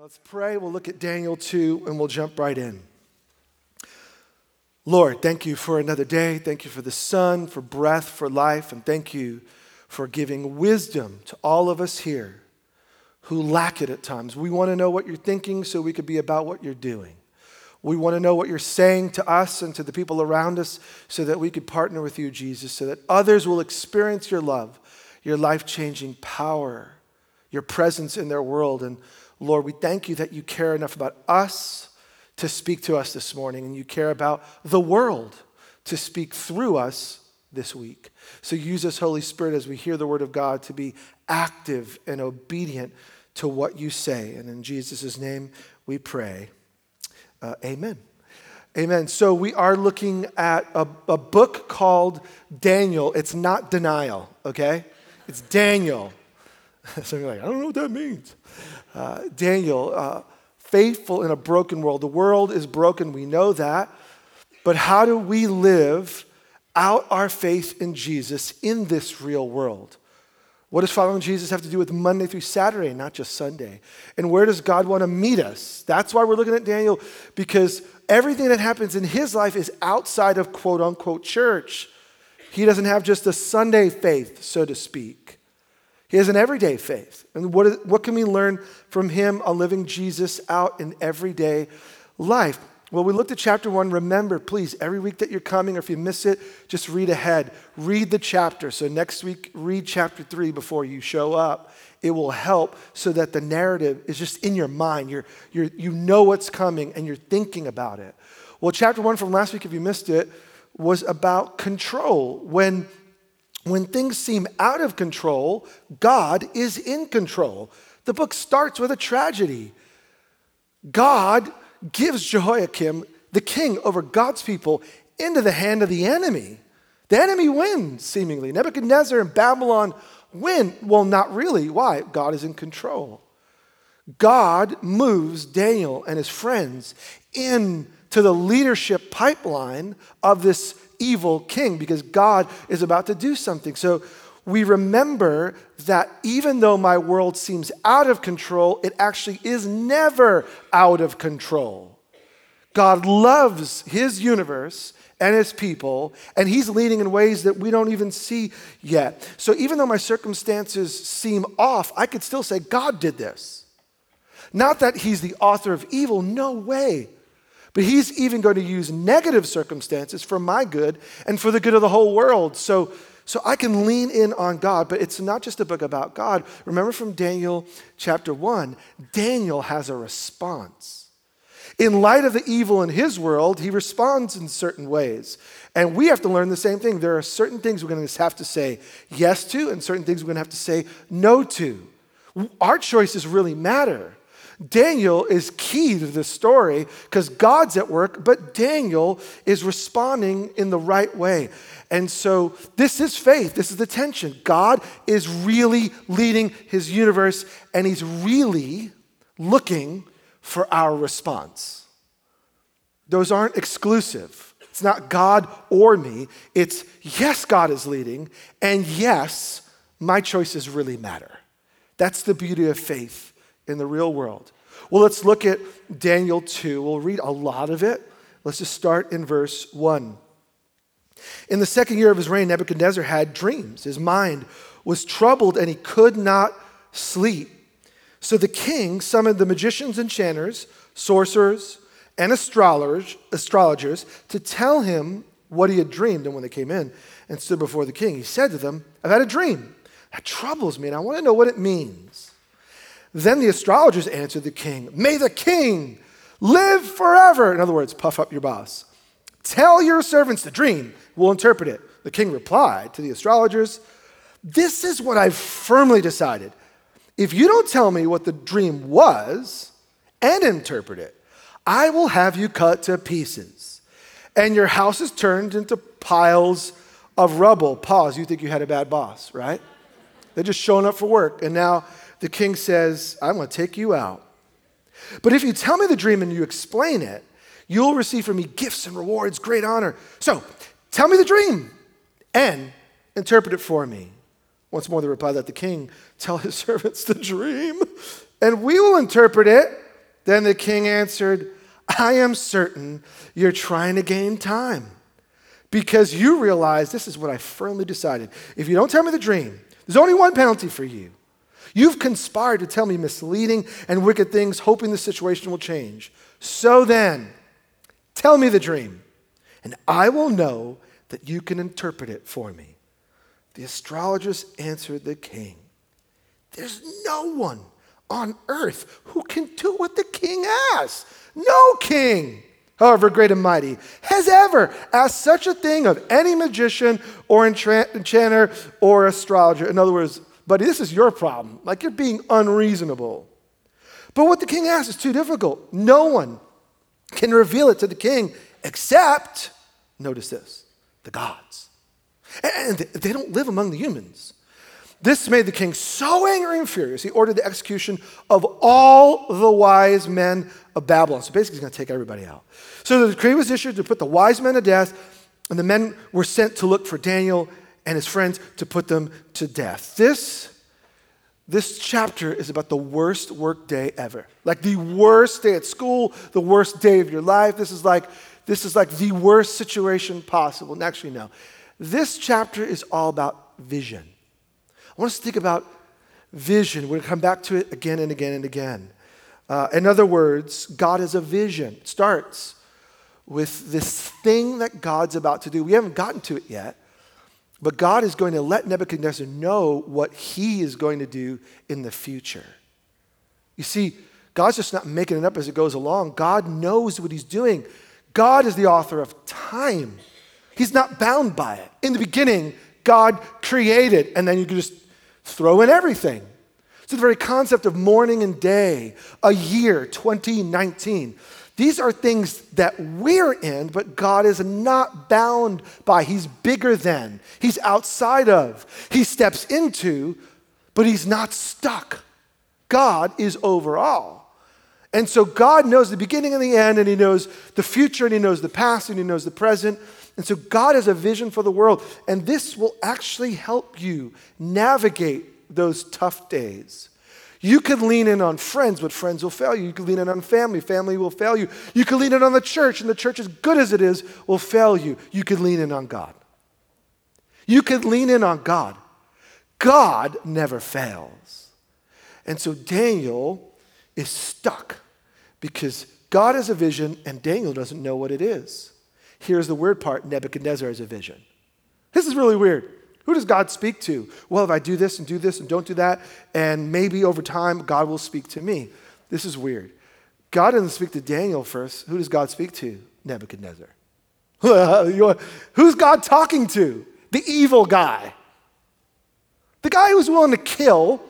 Let's pray. We'll look at Daniel 2 and we'll jump right in. Lord, thank you for another day. Thank you for the sun, for breath, for life, and thank you for giving wisdom to all of us here who lack it at times. We want to know what you're thinking so we could be about what you're doing. We want to know what you're saying to us and to the people around us so that we could partner with you, Jesus, so that others will experience your love, your life changing power, your presence in their world. And Lord, we thank you that you care enough about us to speak to us this morning, and you care about the world to speak through us this week. So use us, Holy Spirit, as we hear the word of God to be active and obedient to what you say. And in Jesus' name we pray. Uh, amen. Amen. So we are looking at a, a book called Daniel. It's not denial, okay? It's Daniel. so you're like, I don't know what that means. Uh, Daniel, uh, faithful in a broken world. The world is broken, we know that. But how do we live out our faith in Jesus in this real world? What does following Jesus have to do with Monday through Saturday, not just Sunday? And where does God want to meet us? That's why we're looking at Daniel, because everything that happens in his life is outside of quote unquote church. He doesn't have just a Sunday faith, so to speak. He has an everyday faith. And what, is, what can we learn from him on living Jesus out in everyday life? Well, we looked at chapter one. Remember, please, every week that you're coming, or if you miss it, just read ahead. Read the chapter. So next week, read chapter three before you show up. It will help so that the narrative is just in your mind. You're, you're, you know what's coming and you're thinking about it. Well, chapter one from last week, if you missed it, was about control. When when things seem out of control, God is in control. The book starts with a tragedy. God gives Jehoiakim, the king over God's people, into the hand of the enemy. The enemy wins, seemingly. Nebuchadnezzar and Babylon win. Well, not really. Why? God is in control. God moves Daniel and his friends into the leadership pipeline of this evil king because God is about to do something. So we remember that even though my world seems out of control, it actually is never out of control. God loves his universe and his people, and he's leading in ways that we don't even see yet. So even though my circumstances seem off, I could still say, God did this. Not that he's the author of evil, no way. But he's even going to use negative circumstances for my good and for the good of the whole world. So, so I can lean in on God, but it's not just a book about God. Remember from Daniel chapter 1, Daniel has a response. In light of the evil in his world, he responds in certain ways. And we have to learn the same thing. There are certain things we're going to have to say yes to, and certain things we're going to have to say no to. Our choices really matter. Daniel is key to this story because God's at work, but Daniel is responding in the right way. And so this is faith. This is the tension. God is really leading his universe, and he's really looking for our response. Those aren't exclusive. It's not God or me. It's yes, God is leading, and yes, my choices really matter. That's the beauty of faith in the real world? Well, let's look at Daniel 2. We'll read a lot of it. Let's just start in verse 1. In the second year of his reign, Nebuchadnezzar had dreams. His mind was troubled and he could not sleep. So the king summoned the magicians, enchanters, sorcerers, and astrologers, astrologers to tell him what he had dreamed. And when they came in and stood before the king, he said to them, I've had a dream. That troubles me, and I want to know what it means. Then the astrologers answered the king, May the king live forever. In other words, puff up your boss. Tell your servants the dream, we'll interpret it. The king replied to the astrologers, This is what I've firmly decided. If you don't tell me what the dream was and interpret it, I will have you cut to pieces, and your house is turned into piles of rubble. Pause, you think you had a bad boss, right? They're just showing up for work, and now the king says, I'm going to take you out. But if you tell me the dream and you explain it, you'll receive from me gifts and rewards, great honor. So tell me the dream and interpret it for me. Once more, the reply that the king tell his servants the dream, and we will interpret it. Then the king answered, I am certain you're trying to gain time because you realize this is what I firmly decided. If you don't tell me the dream, there's only one penalty for you. You've conspired to tell me misleading and wicked things, hoping the situation will change. So then, tell me the dream, and I will know that you can interpret it for me. The astrologers answered the king There's no one on earth who can do what the king asks. No king, however great and mighty, has ever asked such a thing of any magician or enchanter or astrologer. In other words, buddy, this is your problem. Like you're being unreasonable. But what the king asks is too difficult. No one can reveal it to the king except, notice this, the gods. And they don't live among the humans. This made the king so angry and furious, he ordered the execution of all the wise men of Babylon. So basically, he's going to take everybody out. So the decree was issued to put the wise men to death, and the men were sent to look for Daniel and his friends to put them to death. This, this chapter is about the worst work day ever. Like the worst day at school, the worst day of your life. This is like, this is like the worst situation possible. And actually, no. This chapter is all about vision. I want us to think about vision. We're going to come back to it again and again and again. Uh, in other words, God has a vision. It starts with this thing that God's about to do. We haven't gotten to it yet, but God is going to let Nebuchadnezzar know what he is going to do in the future. You see, God's just not making it up as it goes along. God knows what he's doing. God is the author of time. He's not bound by it. In the beginning, God created, and then you can just throw in everything. So, the very concept of morning and day, a year, 2019, these are things that we're in, but God is not bound by. He's bigger than, He's outside of, He steps into, but He's not stuck. God is over all. And so God knows the beginning and the end, and He knows the future, and He knows the past, and He knows the present. And so God has a vision for the world, and this will actually help you navigate those tough days. You could lean in on friends, but friends will fail you. You could lean in on family, family will fail you. You could lean in on the church, and the church, as good as it is, will fail you. You could lean in on God. You could lean in on God. God never fails. And so Daniel is stuck because God has a vision and Daniel doesn't know what it is. Here's the weird part Nebuchadnezzar has a vision. This is really weird. Who does God speak to? Well, if I do this and do this and don't do that, and maybe over time God will speak to me. This is weird. God doesn't speak to Daniel first. Who does God speak to? Nebuchadnezzar. Who's God talking to? The evil guy. The guy who's willing to kill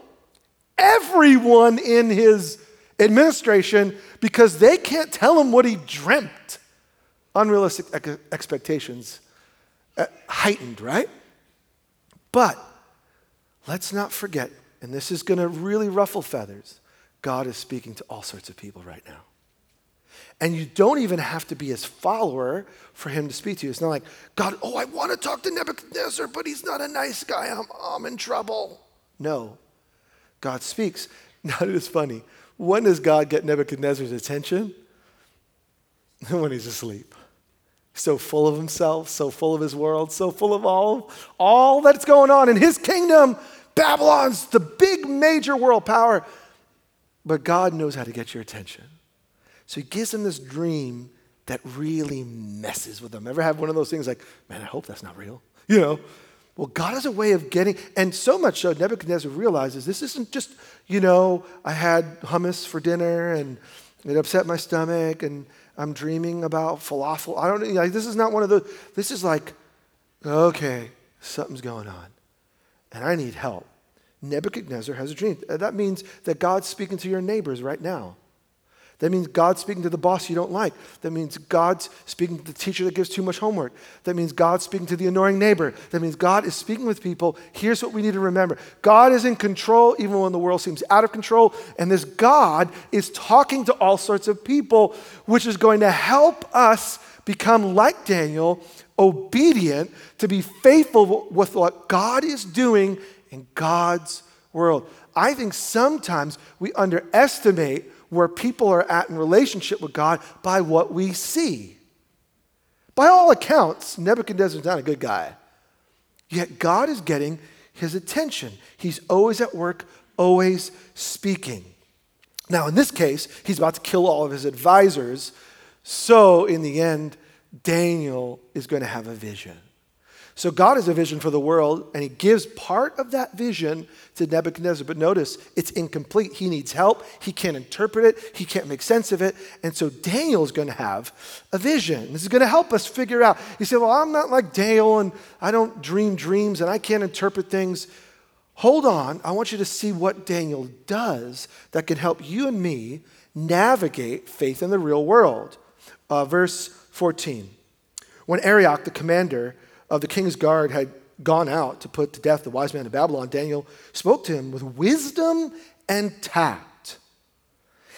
everyone in his administration because they can't tell him what he dreamt. Unrealistic expectations, uh, heightened, right? But let's not forget, and this is going to really ruffle feathers, God is speaking to all sorts of people right now. And you don't even have to be his follower for him to speak to you. It's not like, God, oh, I want to talk to Nebuchadnezzar, but he's not a nice guy. I'm, I'm in trouble. No. God speaks. Now, it is funny. When does God get Nebuchadnezzar's attention? when he's asleep so full of himself, so full of his world, so full of all, all that's going on in his kingdom. Babylon's the big major world power. But God knows how to get your attention. So he gives him this dream that really messes with him. Ever have one of those things like, man, I hope that's not real? You know? Well, God has a way of getting, and so much so Nebuchadnezzar realizes this isn't just, you know, I had hummus for dinner and it upset my stomach and I'm dreaming about falafel. I don't like this is not one of those. This is like, okay, something's going on. And I need help. Nebuchadnezzar has a dream. That means that God's speaking to your neighbors right now. That means God's speaking to the boss you don't like. That means God's speaking to the teacher that gives too much homework. That means God's speaking to the annoying neighbor. That means God is speaking with people. Here's what we need to remember God is in control even when the world seems out of control. And this God is talking to all sorts of people, which is going to help us become like Daniel, obedient, to be faithful with what God is doing in God's world. I think sometimes we underestimate where people are at in relationship with God by what we see. By all accounts, Nebuchadnezzar's not a good guy. Yet God is getting his attention. He's always at work, always speaking. Now, in this case, he's about to kill all of his advisors. So, in the end, Daniel is going to have a vision. So God has a vision for the world, and he gives part of that vision to Nebuchadnezzar. But notice, it's incomplete. He needs help. He can't interpret it. He can't make sense of it. And so Daniel is going to have a vision. This is going to help us figure out. You say, Well, I'm not like Daniel, and I don't dream dreams, and I can't interpret things. Hold on. I want you to see what Daniel does that can help you and me navigate faith in the real world. Uh, verse 14. When Arioch, the commander, of the king's guard had gone out to put to death the wise man of Babylon, Daniel spoke to him with wisdom and tact.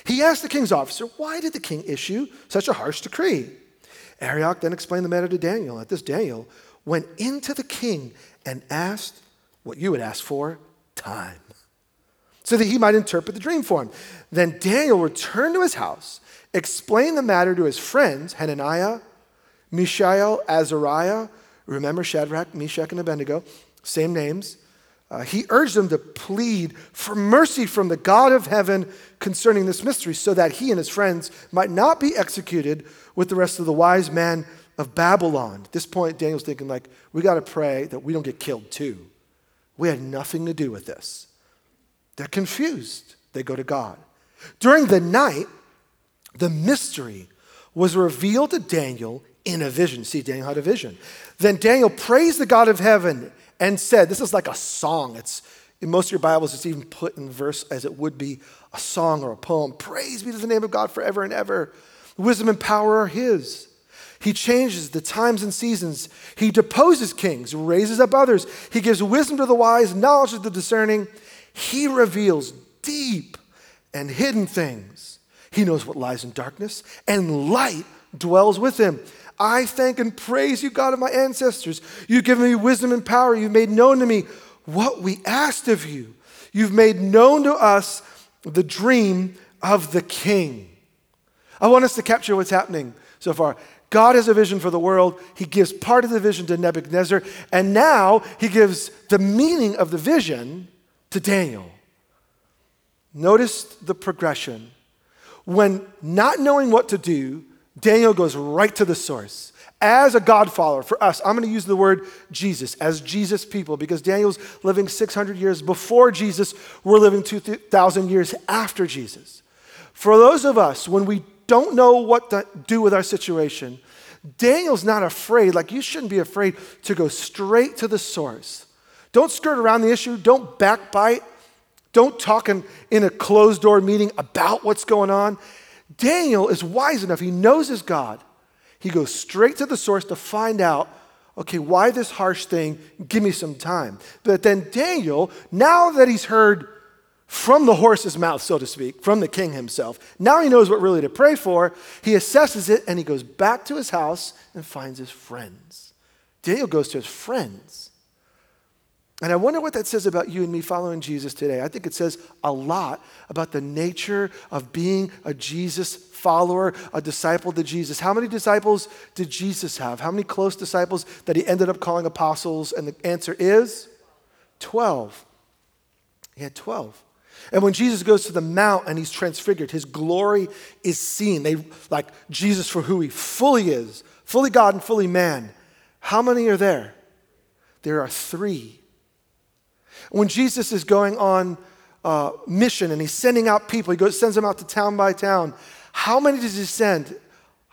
He asked the king's officer, Why did the king issue such a harsh decree? Arioch then explained the matter to Daniel. At this, Daniel went into the king and asked what you would ask for time, so that he might interpret the dream for him. Then Daniel returned to his house, explained the matter to his friends, Hananiah, Mishael, Azariah, Remember Shadrach, Meshach, and Abednego, same names. Uh, he urged them to plead for mercy from the God of heaven concerning this mystery, so that he and his friends might not be executed with the rest of the wise men of Babylon. At this point, Daniel's thinking, like, we got to pray that we don't get killed too. We had nothing to do with this. They're confused. They go to God. During the night, the mystery was revealed to Daniel in a vision. See, Daniel had a vision. Then Daniel praised the God of heaven and said, This is like a song. It's in most of your Bibles, it's even put in verse as it would be a song or a poem. Praise be to the name of God forever and ever. Wisdom and power are His. He changes the times and seasons. He deposes kings, raises up others. He gives wisdom to the wise, knowledge to the discerning. He reveals deep and hidden things. He knows what lies in darkness, and light dwells with him. I thank and praise you, God of my ancestors. You've given me wisdom and power. You've made known to me what we asked of you. You've made known to us the dream of the king. I want us to capture what's happening so far. God has a vision for the world. He gives part of the vision to Nebuchadnezzar, and now he gives the meaning of the vision to Daniel. Notice the progression. When not knowing what to do, Daniel goes right to the source. As a God follower, for us, I'm going to use the word Jesus, as Jesus people, because Daniel's living 600 years before Jesus. We're living 2,000 years after Jesus. For those of us, when we don't know what to do with our situation, Daniel's not afraid, like you shouldn't be afraid to go straight to the source. Don't skirt around the issue, don't backbite, don't talk in, in a closed door meeting about what's going on. Daniel is wise enough, he knows his God. He goes straight to the source to find out, okay, why this harsh thing? Give me some time. But then Daniel, now that he's heard from the horse's mouth, so to speak, from the king himself, now he knows what really to pray for. He assesses it and he goes back to his house and finds his friends. Daniel goes to his friends. And I wonder what that says about you and me following Jesus today. I think it says a lot about the nature of being a Jesus follower, a disciple to Jesus. How many disciples did Jesus have? How many close disciples that he ended up calling apostles? And the answer is 12. He had 12. And when Jesus goes to the mount and he's transfigured, his glory is seen. They like Jesus for who he fully is, fully God and fully man. How many are there? There are three. When Jesus is going on uh, mission and he's sending out people, he goes, sends them out to town by town. How many does he send?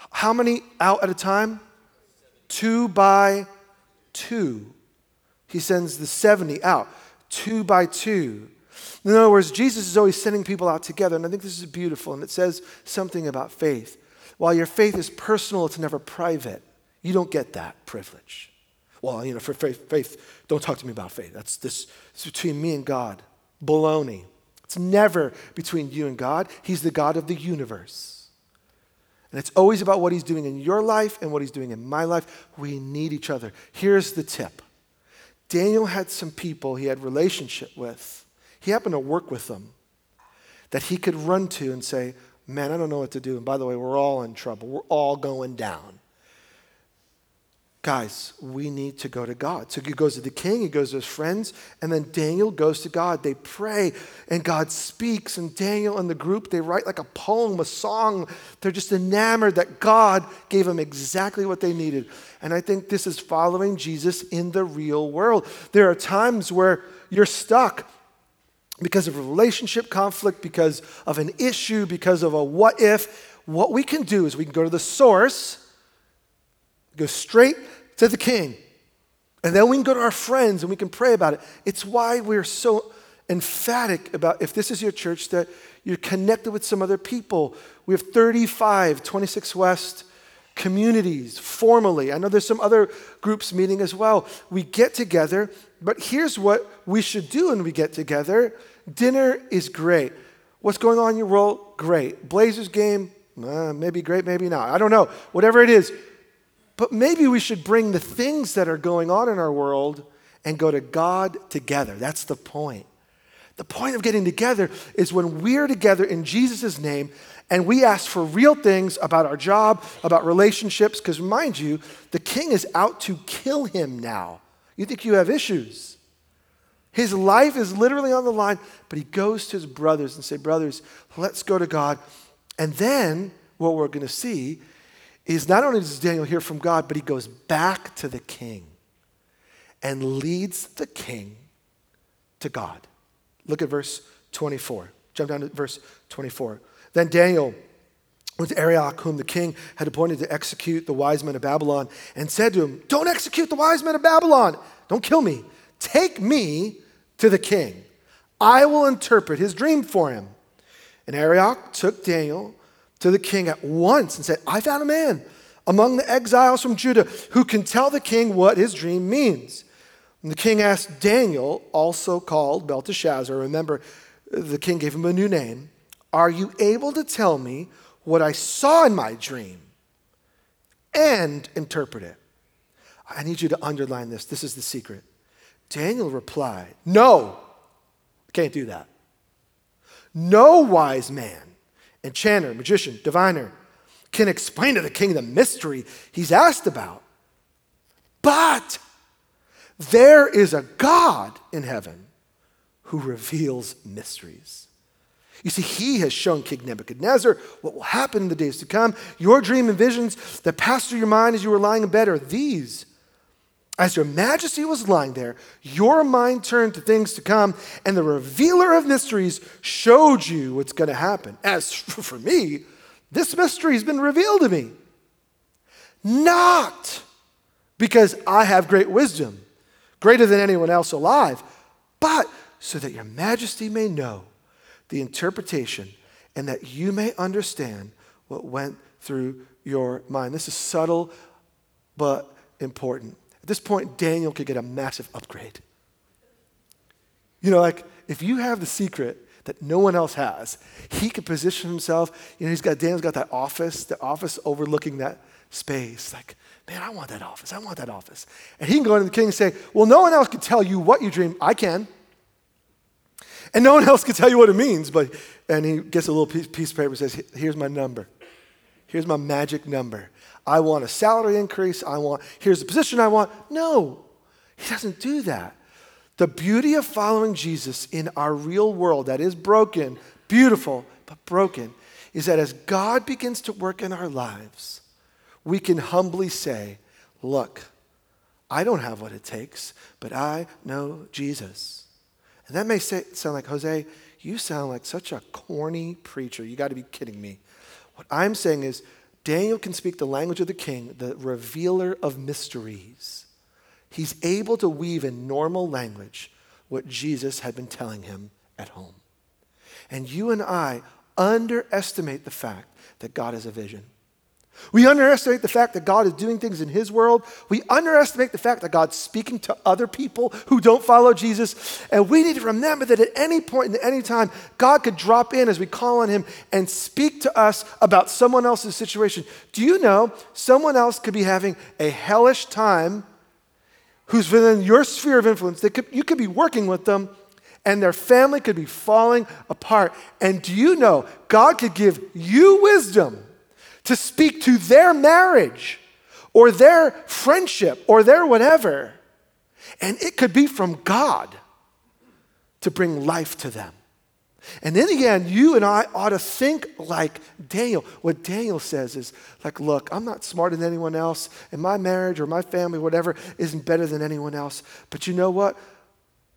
How many out at a time? Two by two. He sends the 70 out, two by two. In other words, Jesus is always sending people out together, and I think this is beautiful, and it says something about faith. While your faith is personal, it's never private. You don't get that privilege. Well, you know, for faith, faith, don't talk to me about faith. That's this, it's between me and God. Baloney. It's never between you and God. He's the God of the universe. And it's always about what he's doing in your life and what he's doing in my life. We need each other. Here's the tip. Daniel had some people he had relationship with. He happened to work with them that he could run to and say, man, I don't know what to do. And by the way, we're all in trouble. We're all going down. Guys, we need to go to God. So he goes to the king, he goes to his friends, and then Daniel goes to God. They pray, and God speaks. And Daniel and the group, they write like a poem, a song. They're just enamored that God gave them exactly what they needed. And I think this is following Jesus in the real world. There are times where you're stuck because of a relationship conflict, because of an issue, because of a what if. What we can do is we can go to the source Go straight to the king. And then we can go to our friends and we can pray about it. It's why we're so emphatic about if this is your church that you're connected with some other people. We have 35 26 West communities formally. I know there's some other groups meeting as well. We get together, but here's what we should do when we get together dinner is great. What's going on in your world? Great. Blazers game? Uh, maybe great, maybe not. I don't know. Whatever it is, but maybe we should bring the things that are going on in our world and go to God together. That's the point. The point of getting together is when we're together in Jesus' name and we ask for real things about our job, about relationships, because mind you, the king is out to kill him now. You think you have issues. His life is literally on the line, but he goes to his brothers and say, "Brothers, let's go to God." And then what we're going to see is not only does Daniel hear from God, but he goes back to the king and leads the king to God. Look at verse 24. Jump down to verse 24. Then Daniel went to Arioch, whom the king had appointed to execute the wise men of Babylon, and said to him, Don't execute the wise men of Babylon. Don't kill me. Take me to the king. I will interpret his dream for him. And Arioch took Daniel to the king at once and said, I found a man among the exiles from Judah who can tell the king what his dream means. And the king asked Daniel, also called Belteshazzar, remember, the king gave him a new name, Are you able to tell me what I saw in my dream and interpret it? I need you to underline this. This is the secret. Daniel replied, No, can't do that. No wise man enchanter, magician, diviner, can explain to the king the mystery he's asked about. But there is a God in heaven who reveals mysteries. You see, he has shown King Nebuchadnezzar what will happen in the days to come. Your dream and visions that passed through your mind as you were lying in bed are these. As your majesty was lying there, your mind turned to things to come, and the revealer of mysteries showed you what's going to happen. As for me, this mystery has been revealed to me. Not because I have great wisdom, greater than anyone else alive, but so that your majesty may know the interpretation and that you may understand what went through your mind. This is subtle but important this point, Daniel could get a massive upgrade. You know, like if you have the secret that no one else has, he could position himself. You know, he's got Daniel's got that office, the office overlooking that space. Like, man, I want that office. I want that office. And he can go into the king and say, Well, no one else can tell you what you dream. I can. And no one else can tell you what it means, but and he gets a little piece, piece of paper and says, Here's my number. Here's my magic number. I want a salary increase. I want, here's the position I want. No, he doesn't do that. The beauty of following Jesus in our real world that is broken, beautiful, but broken, is that as God begins to work in our lives, we can humbly say, Look, I don't have what it takes, but I know Jesus. And that may say, sound like, Jose, you sound like such a corny preacher. You got to be kidding me. What I'm saying is, Daniel can speak the language of the king, the revealer of mysteries. He's able to weave in normal language what Jesus had been telling him at home. And you and I underestimate the fact that God has a vision. We underestimate the fact that God is doing things in His world. We underestimate the fact that God's speaking to other people who don't follow Jesus. And we need to remember that at any point and any time, God could drop in as we call on Him and speak to us about someone else's situation. Do you know someone else could be having a hellish time who's within your sphere of influence? Could, you could be working with them, and their family could be falling apart. And do you know, God could give you wisdom to speak to their marriage or their friendship or their whatever. And it could be from God to bring life to them. And in the end, you and I ought to think like Daniel. What Daniel says is like, look, I'm not smarter than anyone else, and my marriage or my family, whatever, isn't better than anyone else. But you know what?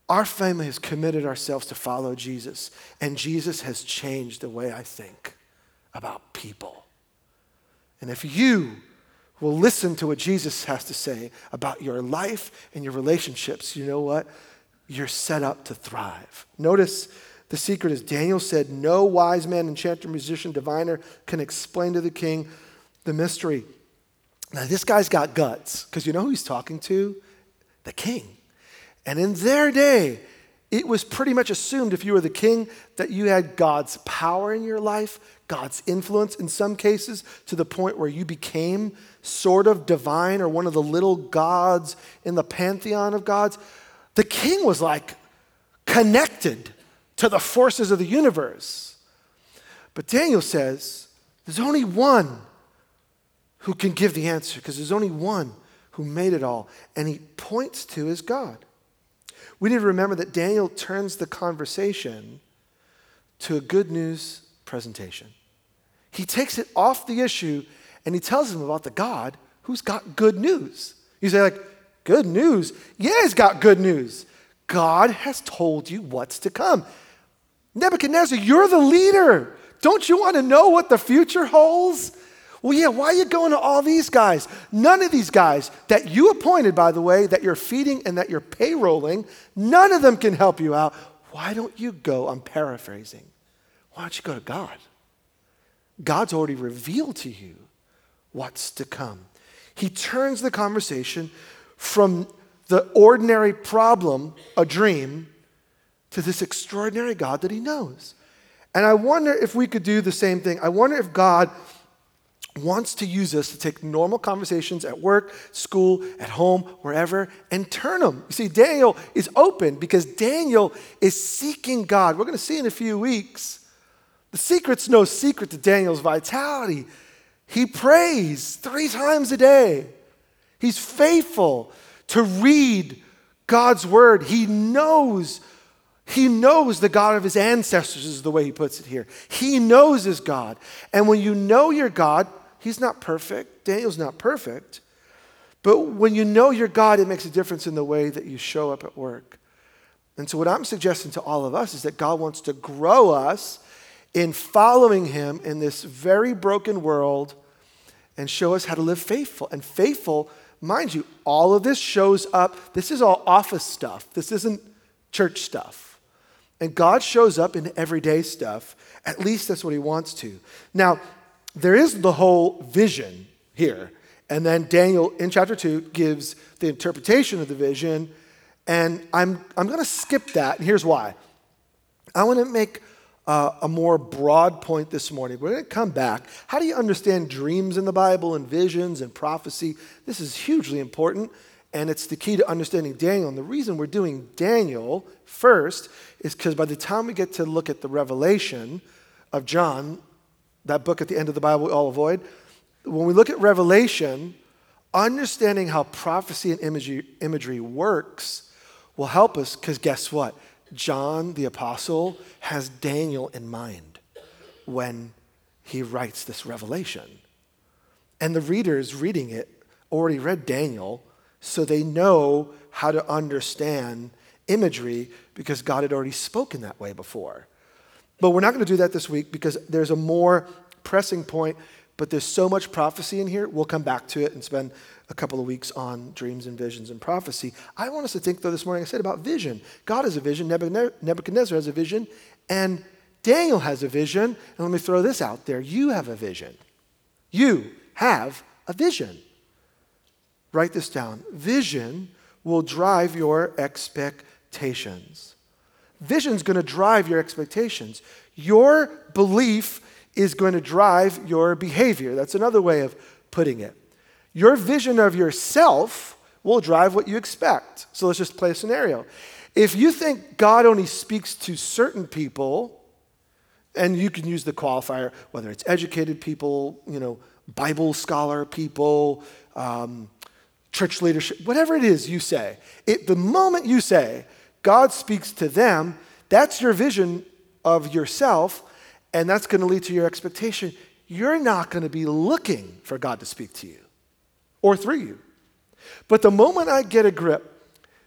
Our family has committed ourselves to follow Jesus, and Jesus has changed the way I think about people. And if you will listen to what Jesus has to say about your life and your relationships, you know what? You're set up to thrive. Notice the secret is Daniel said, No wise man, enchanter, musician, diviner can explain to the king the mystery. Now, this guy's got guts because you know who he's talking to? The king. And in their day, it was pretty much assumed if you were the king that you had God's power in your life, God's influence in some cases, to the point where you became sort of divine or one of the little gods in the pantheon of gods. The king was like connected to the forces of the universe. But Daniel says there's only one who can give the answer because there's only one who made it all, and he points to his God. We need to remember that Daniel turns the conversation to a good news presentation. He takes it off the issue and he tells them about the God who's got good news. You say, like, good news? Yeah, he's got good news. God has told you what's to come. Nebuchadnezzar, you're the leader. Don't you want to know what the future holds? Well, yeah, why are you going to all these guys? None of these guys that you appointed, by the way, that you're feeding and that you're payrolling, none of them can help you out. Why don't you go? I'm paraphrasing. Why don't you go to God? God's already revealed to you what's to come. He turns the conversation from the ordinary problem, a dream, to this extraordinary God that he knows. And I wonder if we could do the same thing. I wonder if God wants to use us to take normal conversations at work, school, at home, wherever, and turn them. You see, Daniel is open because Daniel is seeking God. We're going to see in a few weeks. The secret's no secret to Daniel's vitality. He prays three times a day. He's faithful to read God's word. He knows he knows the God of his ancestors, is the way he puts it here. He knows his God. And when you know your God, he's not perfect. Daniel's not perfect. But when you know your God, it makes a difference in the way that you show up at work. And so, what I'm suggesting to all of us is that God wants to grow us in following him in this very broken world and show us how to live faithful. And faithful, mind you, all of this shows up. This is all office stuff, this isn't church stuff. And God shows up in everyday stuff. At least that's what he wants to. Now, there is the whole vision here. And then Daniel in chapter 2 gives the interpretation of the vision. And I'm, I'm going to skip that. And here's why. I want to make uh, a more broad point this morning. We're going to come back. How do you understand dreams in the Bible and visions and prophecy? This is hugely important and it's the key to understanding Daniel. And the reason we're doing Daniel first is because by the time we get to look at the revelation of John, that book at the end of the Bible we all avoid, when we look at Revelation, understanding how prophecy and imagery, imagery works will help us because guess what? John the Apostle has Daniel in mind when he writes this revelation. And the readers reading it already read Daniel so they know how to understand imagery because God had already spoken that way before. But we're not going to do that this week because there's a more pressing point, but there's so much prophecy in here. We'll come back to it and spend a couple of weeks on dreams and visions and prophecy. I want us to think, though, this morning I said about vision. God has a vision, Nebuchadnezzar has a vision, and Daniel has a vision. And let me throw this out there you have a vision. You have a vision. Write this down. Vision will drive your expectations. Vision's going to drive your expectations. Your belief is going to drive your behavior. That's another way of putting it. Your vision of yourself will drive what you expect. So let's just play a scenario. If you think God only speaks to certain people, and you can use the qualifier, whether it's educated people, you know, Bible scholar people, um, church leadership, whatever it is you say, it, the moment you say God speaks to them, that's your vision of yourself, and that's going to lead to your expectation. You're not going to be looking for God to speak to you or through you. But the moment I get a grip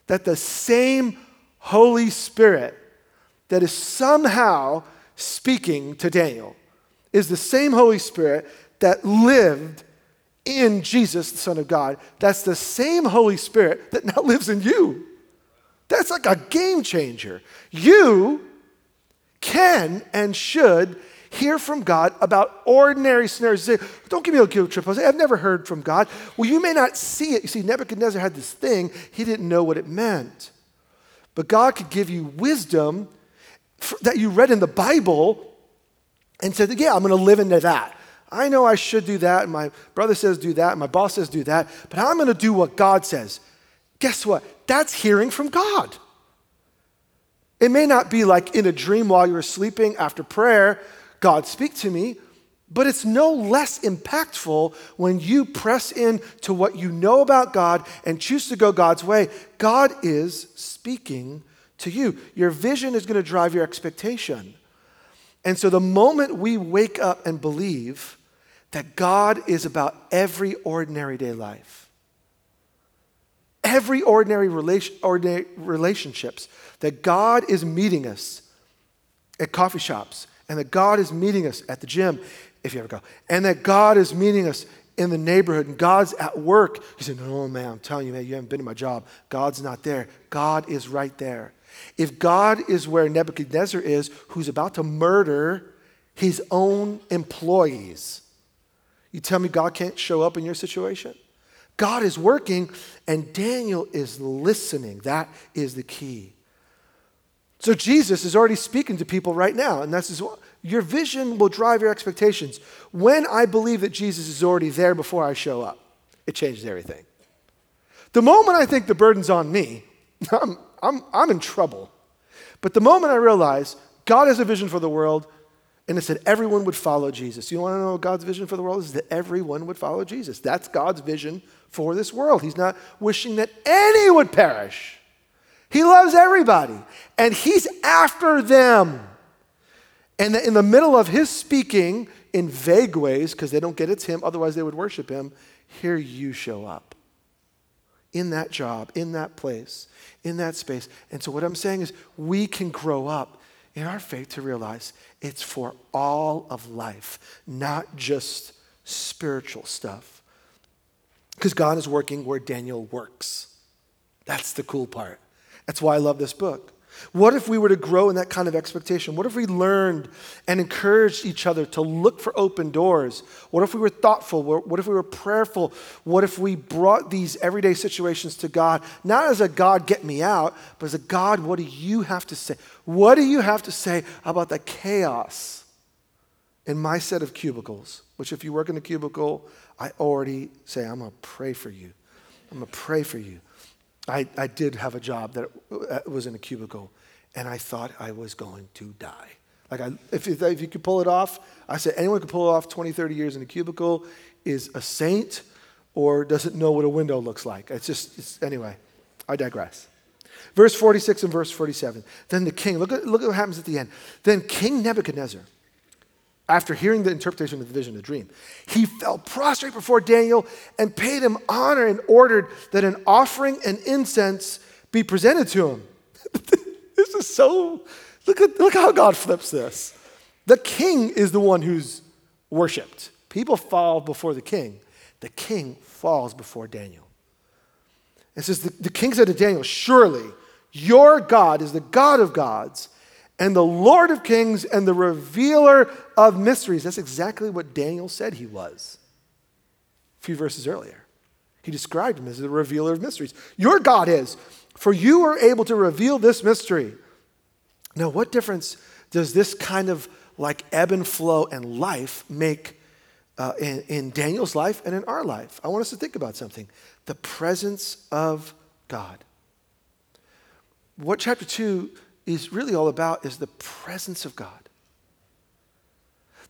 that the same Holy Spirit that is somehow speaking to Daniel is the same Holy Spirit that lived in Jesus, the Son of God. That's the same Holy Spirit that now lives in you. That's like a game changer. You can and should hear from God about ordinary scenarios. Say, don't give me a guilt trip. I say, I've never heard from God. Well, you may not see it. You see, Nebuchadnezzar had this thing, he didn't know what it meant. But God could give you wisdom that you read in the Bible and said, Yeah, I'm going to live into that. I know I should do that. And my brother says do that. And my boss says do that. But I'm going to do what God says. Guess what? That's hearing from God. It may not be like in a dream while you're sleeping after prayer, God speak to me, but it's no less impactful when you press in to what you know about God and choose to go God's way. God is speaking to you. Your vision is going to drive your expectation. And so the moment we wake up and believe that God is about every ordinary day life, every ordinary, relation, ordinary relationships, that God is meeting us at coffee shops, and that God is meeting us at the gym, if you ever go, and that God is meeting us in the neighborhood and God's at work. He said, No, man, I'm telling you, man, you haven't been to my job. God's not there. God is right there. If God is where Nebuchadnezzar is, who's about to murder his own employees, you tell me God can't show up in your situation? God is working and Daniel is listening. That is the key. So Jesus is already speaking to people right now, and that's your vision will drive your expectations. When I believe that Jesus is already there before I show up, it changes everything. The moment I think the burden's on me, I'm, I'm, I'm in trouble. But the moment I realize God has a vision for the world, and it said everyone would follow Jesus. You want to know what God's vision for the world is? That everyone would follow Jesus. That's God's vision for this world. He's not wishing that any would perish. He loves everybody, and He's after them. And in the middle of His speaking in vague ways, because they don't get it's Him, otherwise they would worship Him, here you show up in that job, in that place, in that space. And so, what I'm saying is, we can grow up in our faith to realize it's for all of life, not just spiritual stuff. Because God is working where Daniel works. That's the cool part. That's why I love this book. What if we were to grow in that kind of expectation? What if we learned and encouraged each other to look for open doors? What if we were thoughtful? What if we were prayerful? What if we brought these everyday situations to God, not as a God, get me out, but as a God, what do you have to say? What do you have to say about the chaos in my set of cubicles? Which, if you work in a cubicle, I already say, I'm going to pray for you. I'm going to pray for you. I, I did have a job that uh, was in a cubicle, and I thought I was going to die. Like, I, if, if you could pull it off, I said, anyone could pull it off 20, 30 years in a cubicle is a saint or doesn't know what a window looks like. It's just, it's, anyway, I digress. Verse 46 and verse 47. Then the king, look at, look at what happens at the end. Then King Nebuchadnezzar after hearing the interpretation of the vision, of the dream, he fell prostrate before Daniel and paid him honor and ordered that an offering and incense be presented to him. this is so, look, at, look how God flips this. The king is the one who's worshiped. People fall before the king, the king falls before Daniel. It says, the, the king said to Daniel, Surely your God is the God of gods and the Lord of kings and the revealer of mysteries. That's exactly what Daniel said he was a few verses earlier. He described him as the revealer of mysteries. Your God is, for you are able to reveal this mystery. Now, what difference does this kind of like ebb and flow and life make uh, in, in Daniel's life and in our life? I want us to think about something the presence of God. what chapter 2 is really all about is the presence of God.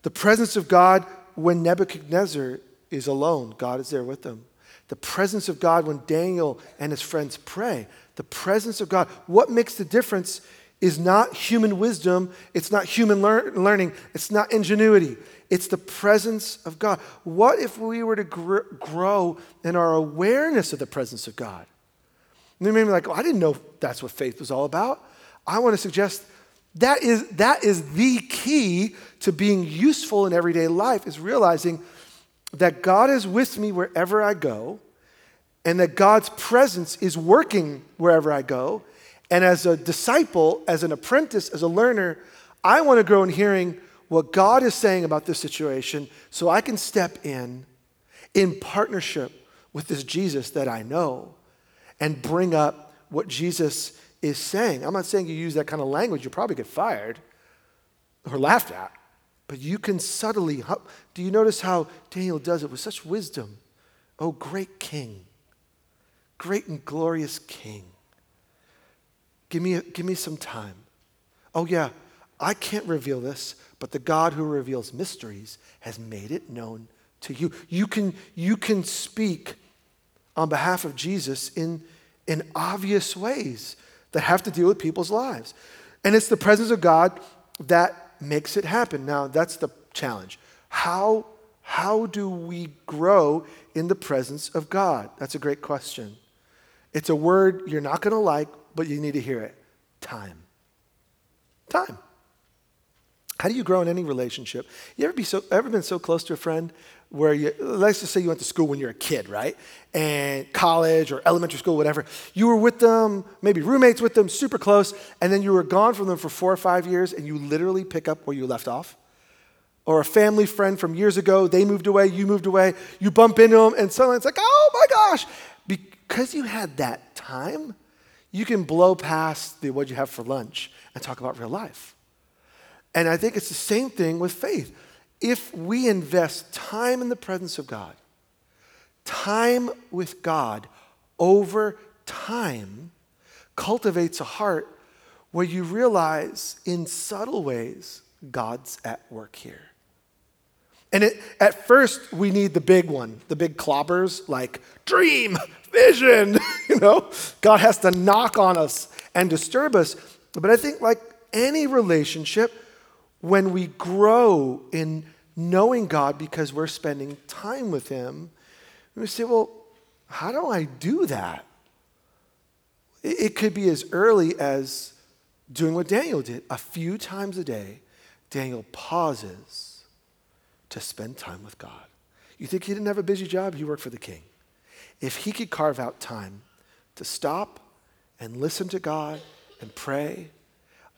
The presence of God when Nebuchadnezzar is alone, God is there with them. The presence of God when Daniel and his friends pray. The presence of God. What makes the difference is not human wisdom, it's not human lear- learning, it's not ingenuity. It's the presence of God. What if we were to gr- grow in our awareness of the presence of God? And they may be like, oh, I didn't know that's what faith was all about. I want to suggest that is, that is the key to being useful in everyday life, is realizing that God is with me wherever I go, and that God's presence is working wherever I go. And as a disciple, as an apprentice, as a learner, I want to grow in hearing what God is saying about this situation so I can step in in partnership with this Jesus that I know and bring up what Jesus is saying. I'm not saying you use that kind of language, you'll probably get fired or laughed at. But you can subtly, do you notice how Daniel does it with such wisdom? Oh, great king, great and glorious king. Give me, give me some time. Oh, yeah, I can't reveal this, but the God who reveals mysteries has made it known to you. You can, you can speak on behalf of Jesus in, in obvious ways that have to deal with people's lives. And it's the presence of God that makes it happen. Now, that's the challenge. How, how do we grow in the presence of God? That's a great question. It's a word you're not going to like, but you need to hear it time. Time. How do you grow in any relationship? You ever, be so, ever been so close to a friend where you, let's just say you went to school when you're a kid, right? And college or elementary school, whatever. You were with them, maybe roommates with them, super close, and then you were gone from them for four or five years and you literally pick up where you left off. Or a family friend from years ago, they moved away, you moved away, you bump into them, and suddenly it's like, oh my gosh. Because you had that time, you can blow past the what you have for lunch and talk about real life. And I think it's the same thing with faith. If we invest time in the presence of God, time with God over time cultivates a heart where you realize in subtle ways God's at work here. And it, at first, we need the big one, the big clobbers like dream, vision. you know, God has to knock on us and disturb us. But I think, like any relationship, when we grow in knowing God because we're spending time with Him, we say, well, how do I do that? It could be as early as doing what Daniel did. A few times a day, Daniel pauses to spend time with God. You think he didn't have a busy job? He worked for the king. If he could carve out time to stop and listen to God and pray,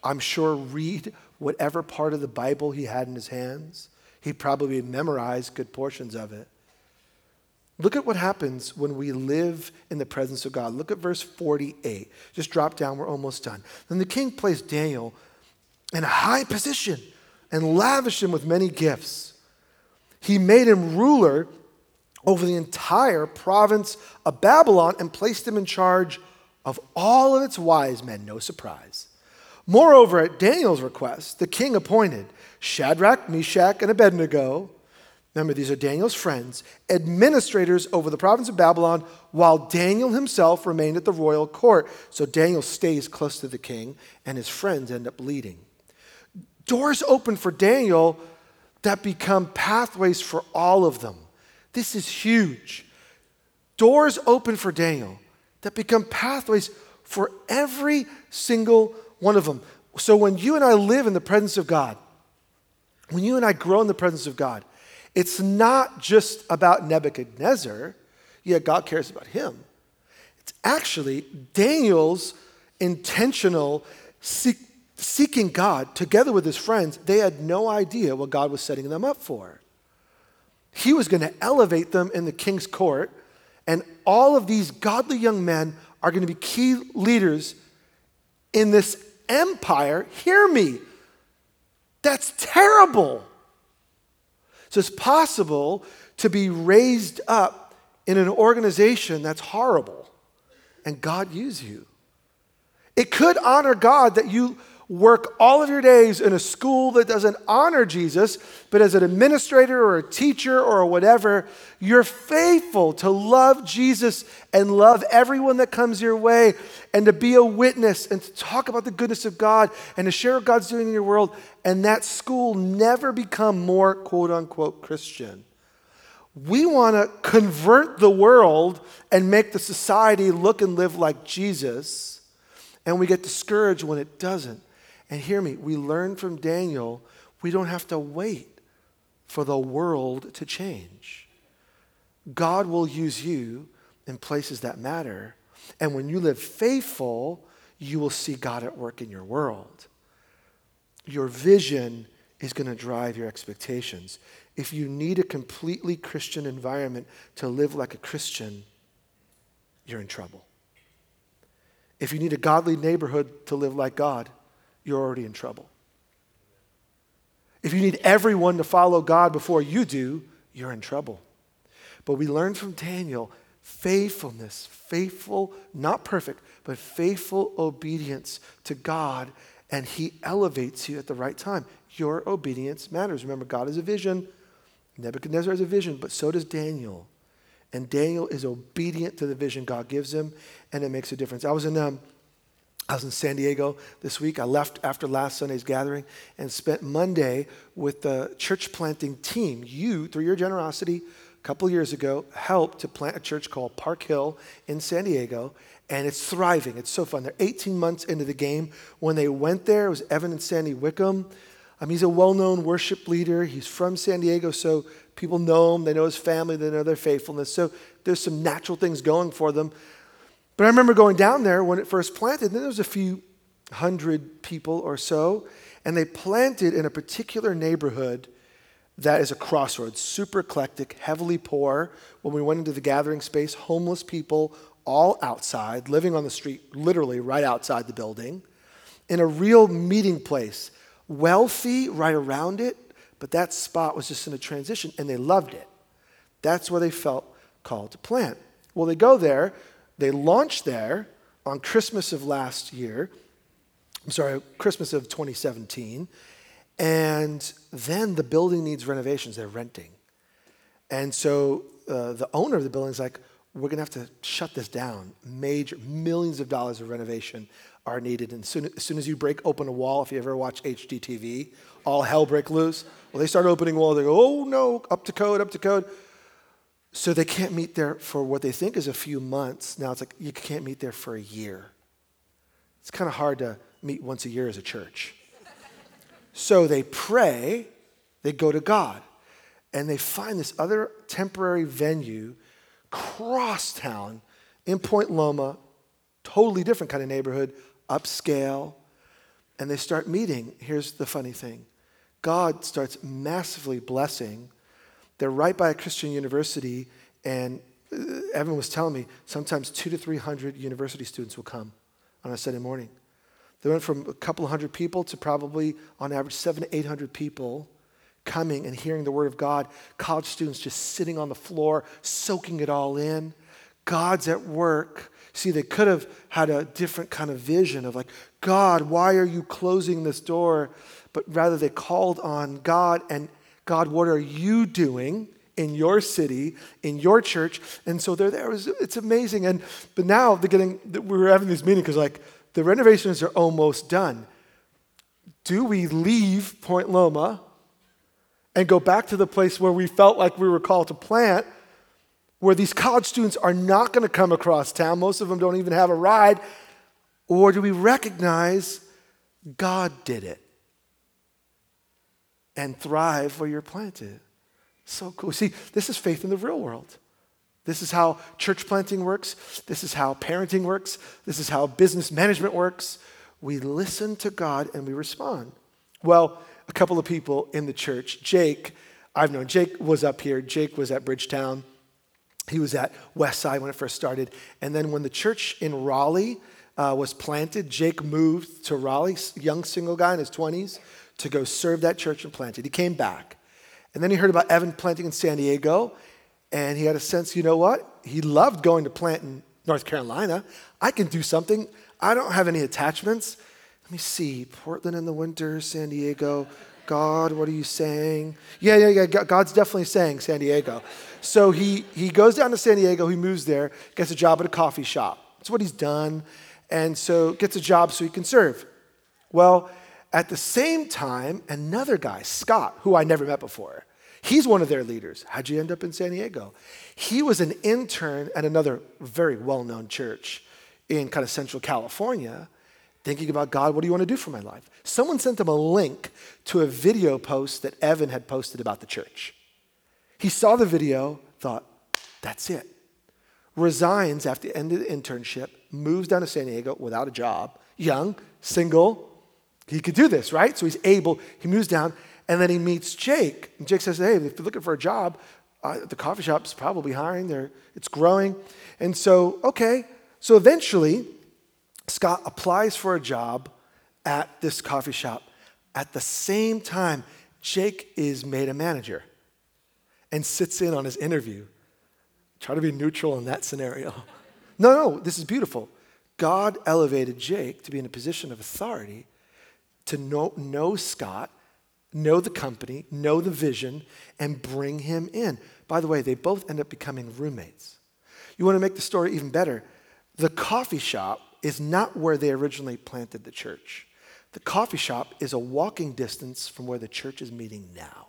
I'm sure read whatever part of the Bible he had in his hands. He probably memorized good portions of it. Look at what happens when we live in the presence of God. Look at verse 48. Just drop down, we're almost done. Then the king placed Daniel in a high position and lavished him with many gifts. He made him ruler over the entire province of Babylon and placed him in charge of all of its wise men. No surprise. Moreover, at Daniel's request, the king appointed Shadrach, Meshach, and Abednego. Remember, these are Daniel's friends, administrators over the province of Babylon, while Daniel himself remained at the royal court. So Daniel stays close to the king, and his friends end up leading. Doors open for Daniel that become pathways for all of them. This is huge. Doors open for Daniel that become pathways for every single one of them. So when you and I live in the presence of God, when you and I grow in the presence of God, it's not just about Nebuchadnezzar. Yeah, God cares about him. It's actually Daniel's intentional seek, seeking God together with his friends. They had no idea what God was setting them up for. He was going to elevate them in the king's court, and all of these godly young men are going to be key leaders in this empire, hear me. That's terrible. So it's possible to be raised up in an organization that's horrible and God use you. It could honor God that you work all of your days in a school that doesn't honor Jesus, but as an administrator or a teacher or whatever, you're faithful to love Jesus and love everyone that comes your way and to be a witness and to talk about the goodness of God and to share what God's doing in your world. And that school never become more quote unquote Christian. We want to convert the world and make the society look and live like Jesus. And we get discouraged when it doesn't. And hear me, we learn from Daniel, we don't have to wait for the world to change. God will use you in places that matter. And when you live faithful, you will see God at work in your world. Your vision is going to drive your expectations. If you need a completely Christian environment to live like a Christian, you're in trouble. If you need a godly neighborhood to live like God, you're already in trouble. If you need everyone to follow God before you do, you're in trouble. But we learn from Daniel faithfulness, faithful, not perfect, but faithful obedience to God, and He elevates you at the right time. Your obedience matters. Remember, God is a vision. Nebuchadnezzar has a vision, but so does Daniel. And Daniel is obedient to the vision God gives him, and it makes a difference. I was in um, I was in San Diego this week. I left after last Sunday's gathering and spent Monday with the church planting team. You, through your generosity, a couple years ago, helped to plant a church called Park Hill in San Diego, and it's thriving. It's so fun. They're 18 months into the game. When they went there, it was Evan and Sandy Wickham. Um, he's a well known worship leader. He's from San Diego, so people know him. They know his family, they know their faithfulness. So there's some natural things going for them. But I remember going down there when it first planted, and there was a few hundred people or so, and they planted in a particular neighborhood that is a crossroads, super eclectic, heavily poor. When we went into the gathering space, homeless people all outside, living on the street, literally right outside the building, in a real meeting place. Wealthy right around it, but that spot was just in a transition, and they loved it. That's where they felt called to plant. Well, they go there they launched there on Christmas of last year. I'm sorry, Christmas of 2017. And then the building needs renovations. They're renting. And so uh, the owner of the building is like, we're going to have to shut this down. Major, millions of dollars of renovation are needed. And soon, as soon as you break open a wall, if you ever watch HGTV, all hell break loose. Well, they start opening walls. They go, oh no, up to code, up to code. So they can't meet there for what they think is a few months. Now it's like you can't meet there for a year. It's kind of hard to meet once a year as a church. so they pray, they go to God, and they find this other temporary venue cross town in Point Loma, totally different kind of neighborhood, upscale, and they start meeting. Here's the funny thing God starts massively blessing they're right by a Christian university, and uh, Evan was telling me sometimes two to 300 university students will come on a Sunday morning. They went from a couple hundred people to probably, on average, seven to 800 people coming and hearing the Word of God. College students just sitting on the floor, soaking it all in. God's at work. See, they could have had a different kind of vision of like, God, why are you closing this door? But rather, they called on God and God, what are you doing in your city, in your church? And so they're there. It's amazing. And but now they're getting. We were having this meeting because like the renovations are almost done. Do we leave Point Loma and go back to the place where we felt like we were called to plant? Where these college students are not going to come across town. Most of them don't even have a ride. Or do we recognize God did it? And thrive where you're planted. So cool. See, this is faith in the real world. This is how church planting works. This is how parenting works. This is how business management works. We listen to God and we respond. Well, a couple of people in the church, Jake, I've known Jake was up here. Jake was at Bridgetown. He was at Westside when it first started. And then when the church in Raleigh uh, was planted, Jake moved to Raleigh, young single guy in his 20s to go serve that church and plant it. He came back. And then he heard about Evan planting in San Diego, and he had a sense, you know what? He loved going to plant in North Carolina. I can do something. I don't have any attachments. Let me see. Portland in the winter, San Diego. God, what are you saying? Yeah, yeah, yeah. God's definitely saying San Diego. So he, he goes down to San Diego, he moves there, gets a job at a coffee shop. That's what he's done. And so gets a job so he can serve. Well, at the same time, another guy, Scott, who I never met before, he's one of their leaders. How'd you end up in San Diego? He was an intern at another very well known church in kind of central California thinking about God, what do you want to do for my life? Someone sent him a link to a video post that Evan had posted about the church. He saw the video, thought, that's it. Resigns after the end of the internship, moves down to San Diego without a job, young, single. He could do this, right? So he's able, he moves down, and then he meets Jake. And Jake says, Hey, if you're looking for a job, uh, the coffee shop's probably hiring, They're, it's growing. And so, okay. So eventually, Scott applies for a job at this coffee shop. At the same time, Jake is made a manager and sits in on his interview. Try to be neutral in that scenario. No, no, this is beautiful. God elevated Jake to be in a position of authority to know, know Scott, know the company, know the vision, and bring him in. By the way, they both end up becoming roommates. You want to make the story even better? The coffee shop is not where they originally planted the church. The coffee shop is a walking distance from where the church is meeting now.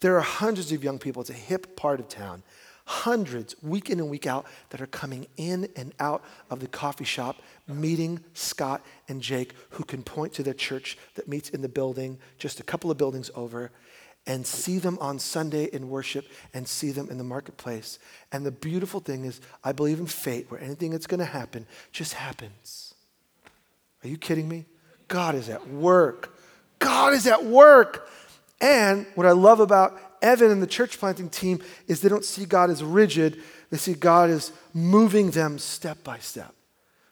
There are hundreds of young people, it's a hip part of town, hundreds week in and week out that are coming in and out of the coffee shop, meeting Scott and Jake, who can point to their church that meets in the building just a couple of buildings over and see them on Sunday in worship and see them in the marketplace. And the beautiful thing is, I believe in fate where anything that's going to happen just happens. Are you kidding me? God is at work. God is at work. And what I love about Evan and the church planting team is they don't see God as rigid, they see God as moving them step by step.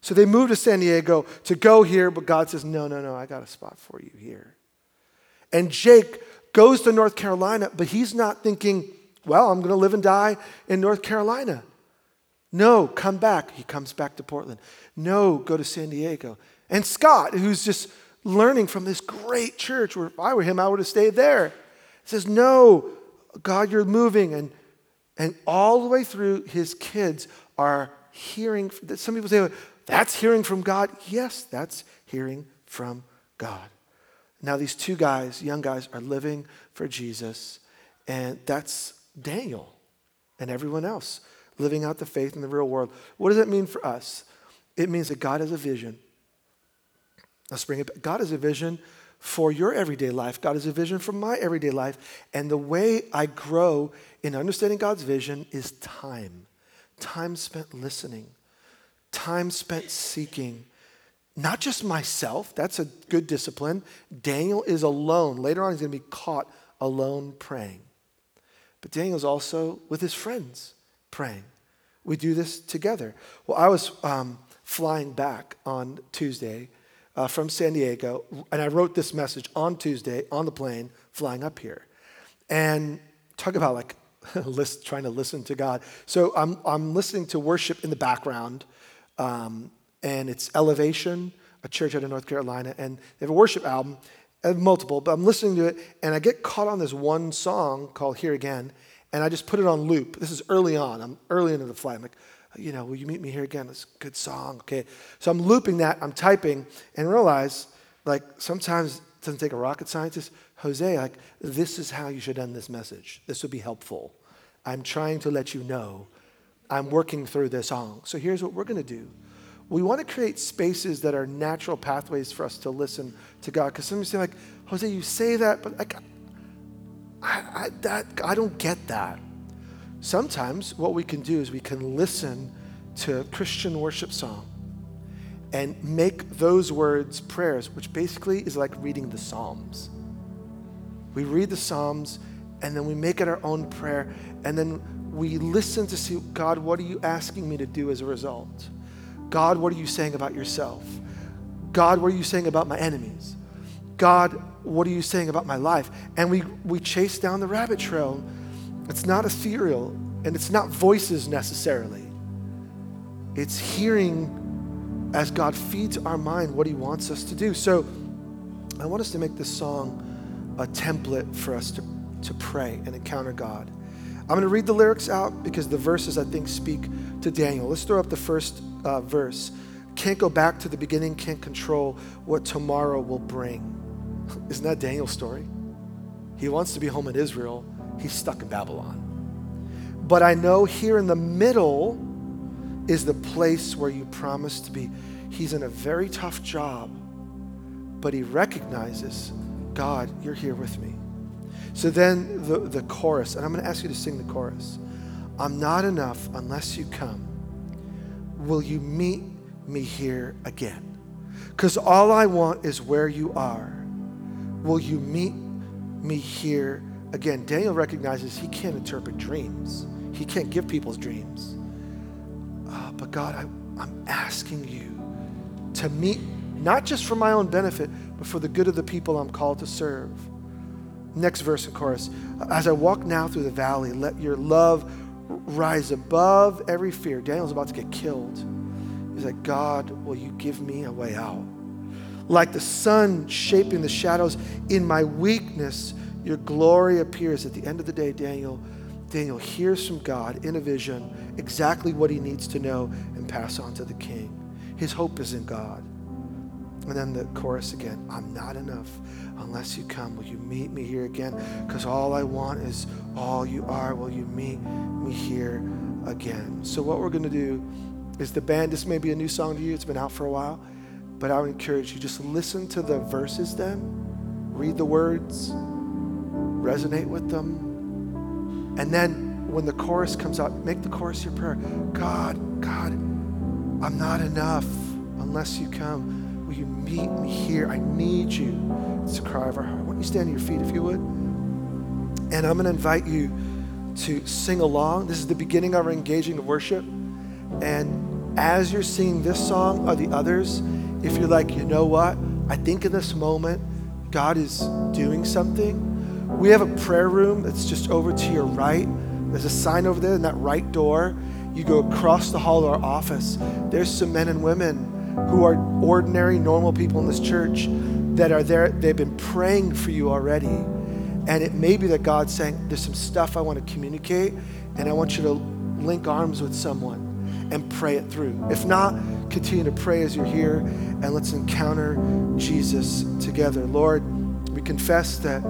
So they move to San Diego to go here, but God says, No, no, no, I got a spot for you here. And Jake goes to North Carolina, but he's not thinking, well, I'm going to live and die in North Carolina. No, come back. He comes back to Portland. No, go to San Diego. And Scott, who's just learning from this great church, where if I were him, I would have stayed there, says, No, God, you're moving. And, and all the way through, his kids are hearing. Some people say, That's hearing from God. Yes, that's hearing from God. Now, these two guys, young guys, are living for Jesus, and that's Daniel and everyone else living out the faith in the real world. What does that mean for us? It means that God has a vision. Let's bring it back. God has a vision for your everyday life. God has a vision for my everyday life. And the way I grow in understanding God's vision is time time spent listening, time spent seeking, not just myself, that's a good discipline. Daniel is alone. Later on, he's going to be caught alone praying. But Daniel's also with his friends praying. We do this together. Well, I was um, flying back on Tuesday uh, from San Diego, and I wrote this message on Tuesday on the plane flying up here. And talk about like list, trying to listen to God. So I'm, I'm listening to worship in the background. Um, and it's Elevation, a church out of North Carolina, and they have a worship album, multiple, but I'm listening to it, and I get caught on this one song called Here Again, and I just put it on loop. This is early on. I'm early into the flight. I'm like, you know, will you meet me here again? It's a good song. Okay. So I'm looping that, I'm typing, and realize, like, sometimes it doesn't take a rocket scientist. Jose, like, this is how you should end this message. This would be helpful. I'm trying to let you know I'm working through this song. So here's what we're going to do we want to create spaces that are natural pathways for us to listen to God. Because some say, like, Jose, you say that, but like, I, I, that, I don't get that. Sometimes what we can do is we can listen to Christian worship song and make those words prayers, which basically is like reading the Psalms. We read the Psalms and then we make it our own prayer, and then we listen to see, God, what are you asking me to do as a result? God, what are you saying about yourself? God, what are you saying about my enemies? God, what are you saying about my life? And we, we chase down the rabbit trail. It's not ethereal and it's not voices necessarily. It's hearing as God feeds our mind what He wants us to do. So I want us to make this song a template for us to, to pray and encounter God. I'm going to read the lyrics out because the verses I think speak to Daniel. Let's throw up the first uh, verse. Can't go back to the beginning, can't control what tomorrow will bring. Isn't that Daniel's story? He wants to be home in Israel, he's stuck in Babylon. But I know here in the middle is the place where you promised to be. He's in a very tough job, but he recognizes, God, you're here with me. So then the, the chorus, and I'm going to ask you to sing the chorus. I'm not enough unless you come. Will you meet me here again? Because all I want is where you are. Will you meet me here again? Daniel recognizes he can't interpret dreams, he can't give people's dreams. Uh, but God, I, I'm asking you to meet, not just for my own benefit, but for the good of the people I'm called to serve. Next verse and chorus. As I walk now through the valley, let your love rise above every fear. Daniel's about to get killed. He's like, God, will you give me a way out? Like the sun shaping the shadows in my weakness, your glory appears. At the end of the day, Daniel, Daniel hears from God in a vision exactly what he needs to know and pass on to the king. His hope is in God. And then the chorus again I'm not enough unless you come. Will you meet me here again? Because all I want is all you are. Will you meet me here again? So, what we're going to do is the band, this may be a new song to you, it's been out for a while, but I would encourage you just listen to the verses then, read the words, resonate with them, and then when the chorus comes out, make the chorus your prayer. God, God, I'm not enough unless you come. Will you meet me here? I need you. It's a cry of our heart. Why don't you stand to your feet if you would? And I'm going to invite you to sing along. This is the beginning of our engaging of worship. And as you're singing this song or the others, if you're like, you know what? I think in this moment, God is doing something we have a prayer room that's just over to your right. There's a sign over there in that right door. You go across the hall to our office. There's some men and women who are ordinary, normal people in this church that are there. They've been praying for you already. And it may be that God's saying, There's some stuff I want to communicate, and I want you to link arms with someone and pray it through. If not, continue to pray as you're here, and let's encounter Jesus together. Lord, we confess that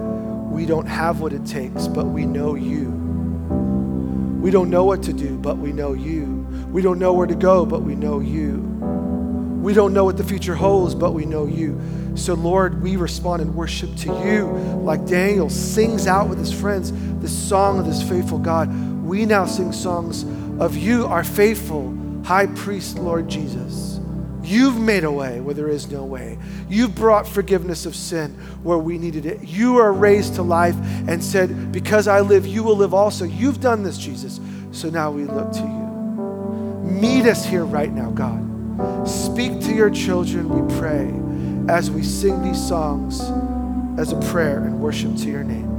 we don't have what it takes, but we know you. We don't know what to do, but we know you. We don't know where to go, but we know you. We don't know what the future holds, but we know you. So, Lord, we respond in worship to you like Daniel sings out with his friends the song of this faithful God. We now sing songs of you, our faithful high priest, Lord Jesus. You've made a way where there is no way. You've brought forgiveness of sin where we needed it. You are raised to life and said, Because I live, you will live also. You've done this, Jesus. So now we look to you. Meet us here right now, God. Speak to your children, we pray, as we sing these songs as a prayer and worship to your name.